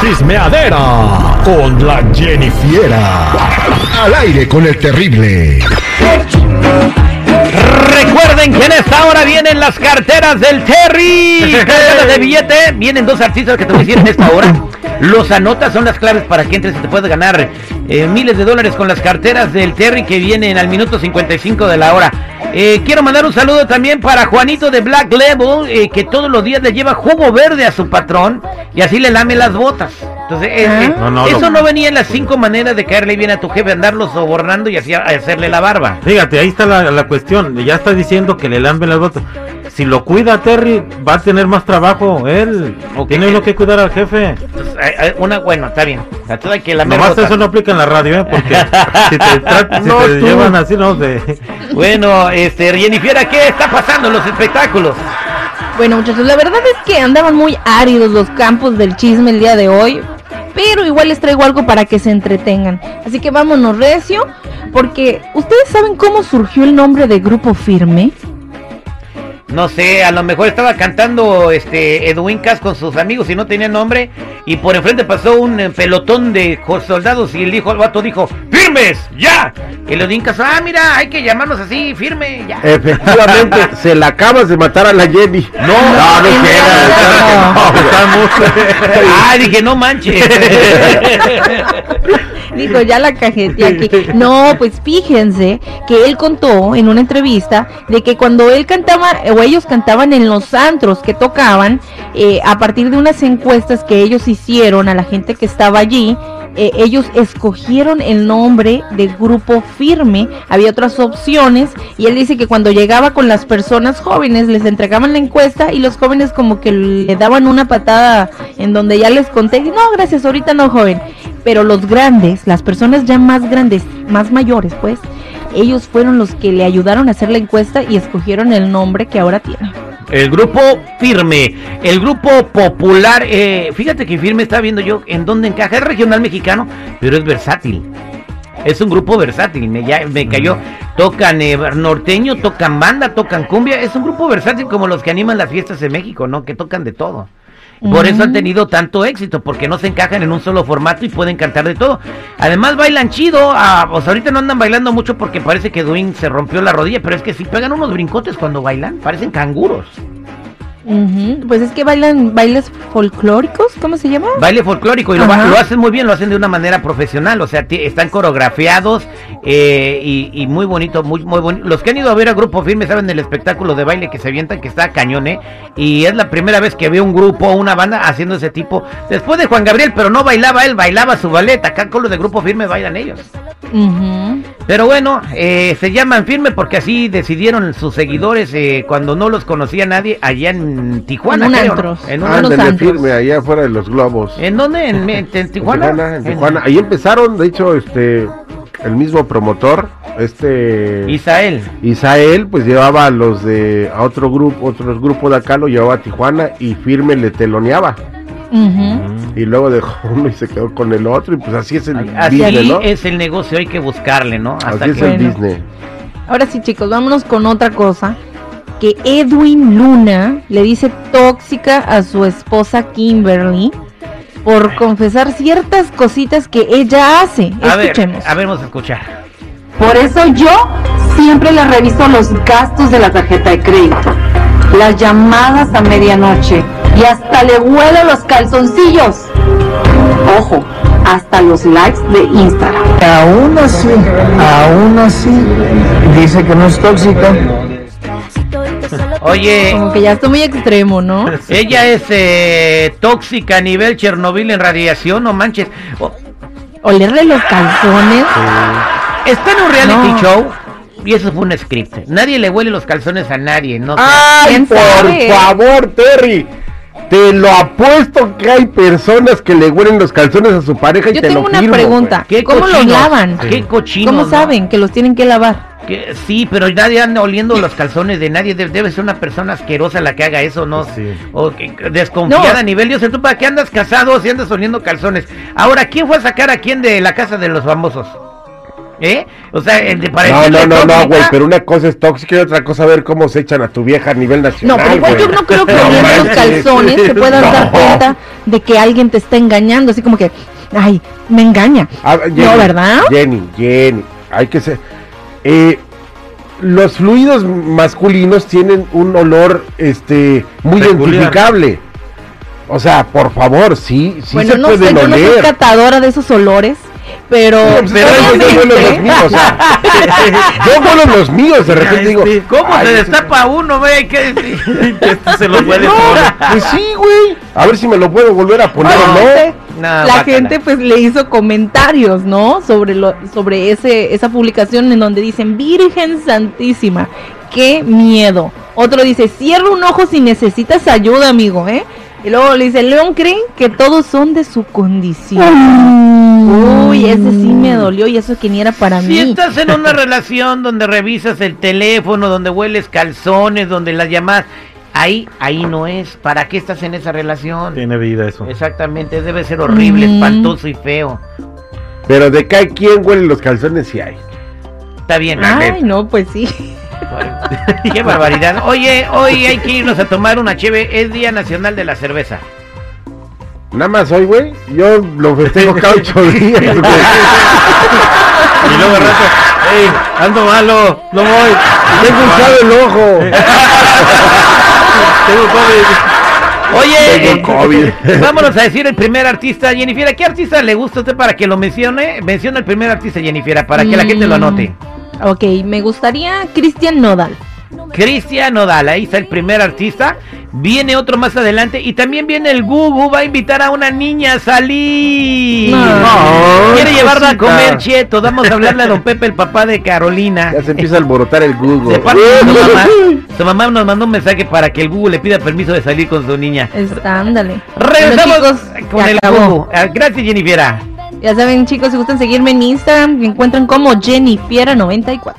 chismeadera con la Jennifiera. Al aire con el terrible. Recuerden que en esta hora vienen las carteras del Terry. Carteras de billete. Vienen dos artistas que te voy a decir en esta hora. Los anotas, son las claves para que entres y te puedas ganar eh, miles de dólares con las carteras del Terry que vienen al minuto 55 de la hora. Eh, quiero mandar un saludo también para Juanito de Black Label, eh, que todos los días le lleva jugo verde a su patrón y así le lame las botas. Entonces, eh, eh, No, no, eso lo- no venía en las cinco maneras de caerle bien a tu jefe, andarlo sobornando y así hacerle la barba. Fíjate, ahí está la, la cuestión. Ya está diciendo que le lamben las botas. Si lo cuida Terry, va a tener más trabajo él. Ok. Tiene uno que cuidar al jefe. Entonces, hay una, bueno, está bien. Hay que Nomás eso no aplica en la radio, ¿eh? Porque si te, si No, te tú. llevan así, ¿no? Bueno, este, Jennifer, ¿qué está pasando en los espectáculos? Bueno, muchachos, la verdad es que andaban muy áridos los campos del chisme el día de hoy. Pero igual les traigo algo para que se entretengan. Así que vámonos recio. Porque, ¿ustedes saben cómo surgió el nombre de Grupo Firme? No sé, a lo mejor estaba cantando este Edwin Cass con sus amigos y no tenía nombre. Y por enfrente pasó un eh, pelotón de soldados y el hijo, el vato dijo, ¡Firmes! ¡Ya! Y el Edwin Cass, ah, mira, hay que llamarnos así, firme, ya. Efectivamente, se la acabas de matar a la Jenny. No, no, no, ah, dije, no manches. Dijo, ya la cajeteé aquí. No, pues fíjense que él contó en una entrevista de que cuando él cantaba, o ellos cantaban en los antros que tocaban, eh, a partir de unas encuestas que ellos hicieron a la gente que estaba allí, eh, ellos escogieron el nombre de grupo firme, había otras opciones y él dice que cuando llegaba con las personas jóvenes les entregaban la encuesta y los jóvenes como que le daban una patada en donde ya les conté, no, gracias, ahorita no joven, pero los grandes, las personas ya más grandes, más mayores pues, ellos fueron los que le ayudaron a hacer la encuesta y escogieron el nombre que ahora tiene. El grupo Firme, el grupo popular, eh, fíjate que Firme está viendo yo en dónde encaja, es regional mexicano, pero es versátil. Es un grupo versátil, me, ya, me cayó. Tocan eh, norteño, tocan banda, tocan cumbia. Es un grupo versátil como los que animan las fiestas en México, ¿no? Que tocan de todo. Por eso han tenido tanto éxito, porque no se encajan en un solo formato y pueden cantar de todo. Además bailan chido, ah, pues ahorita no andan bailando mucho porque parece que Dwayne se rompió la rodilla, pero es que si pegan unos brincotes cuando bailan, parecen canguros. Ujú, Pues es que bailan bailes folclóricos, ¿cómo se llama? Baile folclórico y lo, lo hacen muy bien, lo hacen de una manera profesional, o sea, están coreografiados eh, y, y muy bonito, muy muy bonito. Los que han ido a ver a Grupo Firme saben del espectáculo de baile que se avientan, que está cañón, ¿eh? Y es la primera vez que veo un grupo o una banda haciendo ese tipo. Después de Juan Gabriel, pero no bailaba él, bailaba su ballet. Acá con los de Grupo Firme bailan ellos. Ujú. Pero bueno, eh, se llaman Firme porque así decidieron sus seguidores eh, cuando no los conocía nadie allá en Tijuana. En un creo, ¿no? antros. En un Ah, antro. firme, allá afuera de los globos. ¿En dónde? ¿En, en- en Tijuana? En Tijuana, en Tijuana. Ahí empezaron, de hecho, este, el mismo promotor, este Isael. Isael, pues llevaba a los de a otro grupo, otros grupos de acá lo llevaba a Tijuana y firme le teloneaba. Y luego dejó uno y se quedó con el otro, y pues así es el Así business, ¿no? es el negocio, hay que buscarle, ¿no? Hasta Así es el Bueno. business. Ahora sí, chicos, vámonos con otra cosa. Que Edwin Luna le dice tóxica a su esposa Kimberly por confesar ciertas cositas que ella hace. A ver, Escuchemos. a ver, vamos a escuchar. Por eso yo siempre le reviso los gastos de la tarjeta de crédito, las llamadas a medianoche y hasta le huelo los calzoncillos. Ojo, hasta los likes de Instagram. Aún así, aún así, dice que no es tóxica. Oye, Como que ya está muy extremo, ¿no? ella es eh, tóxica a nivel Chernobyl en radiación, no manches. O- Olerle los calzones. está en un reality No. show y eso fue un script. Nadie le huele los calzones a nadie, no. ¡Ay, ¿Quién por sabe? favor, Terry! Te lo apuesto que hay personas que le huelen los calzones a su pareja y Yo te tengo lo una firmo, pregunta. ¿Qué ¿Cómo los lavan? ¿Qué cochinos? ¿Cómo no? saben que los tienen que lavar? Que- sí, pero nadie anda oliendo los calzones de nadie. De- debe ser una persona asquerosa la que haga eso, ¿no? Sí. O que- desconfiada No. a nivel. Yo sé, ¿tú para qué andas casado si andas oliendo calzones? Ahora, ¿quién fue a sacar a quién de la casa de los famosos? ¿Eh? O sea, el de para No, no, no, no, güey, pero una cosa es tóxica y otra cosa ver cómo se echan a tu vieja a nivel No, nacional. pero igual yo no creo que No los calzones se puedan dar No. cuenta de que alguien te está engañando, así como que, ay, me engaña. A ver, no, ¿verdad? Jenny, Jenny, hay que ser. Eh, los fluidos masculinos tienen un olor, este, muy Peculiar. identificable. O sea, por favor, sí, sí bueno, se no sé, pueden yo no soy oler. catadora de esos olores, pero, Pues, pero yo huelo los míos, o sea, yo huelo los míos, de repente digo, Este, ¿Cómo "Ay, se destapa uno, ve? ¿Qué decir? Que este se lo puede No, poner. pues sí, güey. A ver si me lo puedo volver a poner o no. La gente pues le hizo comentarios, ¿no? Sobre lo, sobre ese esa publicación en donde dicen Virgen Santísima, qué miedo. Otro dice, cierra un ojo si necesitas ayuda, amigo, ¿eh? Y luego le dice, León cree que todos son de su condición. Uy, ese sí me dolió y eso que ni era para Si mí. estás en una relación donde revisas el teléfono, donde hueles calzones, donde las llamas, ahí, ahí no es. ¿Para qué estás en esa relación? Tiene vida eso. Exactamente, debe ser horrible, Mm. espantoso y feo. Pero de cada quien huele los calzones si hay. Está bien. Ay, no, pues sí. Qué barbaridad. Oye, hoy hay que irnos a tomar una cheve. Es Día Nacional de la Cerveza. Nada más hoy, güey. Yo lo festejo cada ocho días. güey. Y luego rato, ¡ey! ¡Ando malo! ¡No voy! Tengo hinchado el ojo. Tengo COVID. Oye, COVID. vámonos a decir el primer artista, Jennifer. ¿A qué artista le gusta a usted para que lo mencione? Menciona el primer artista, Jennifer, para que la gente lo anote. Ok, me gustaría Cristian Nodal. Cristian Nodal, ahí está el primer artista. Viene otro más adelante y también viene el Gugu, va a invitar a una niña a salir. No, Quiere llevarla a comer cheto. Vamos a hablarle a don Pepe, el papá de Carolina. Ya se empieza a alborotar el Google. De parte de su mamá. Su mamá nos mandó un mensaje para que el Google le pida permiso de salir con su niña. Está, ándale. Regresamos con el. Gugu. Ah, Gracias, Jennifer. Ya saben, chicos, si gustan seguirme en Instagram, me encuentran como Jenny Fiera94.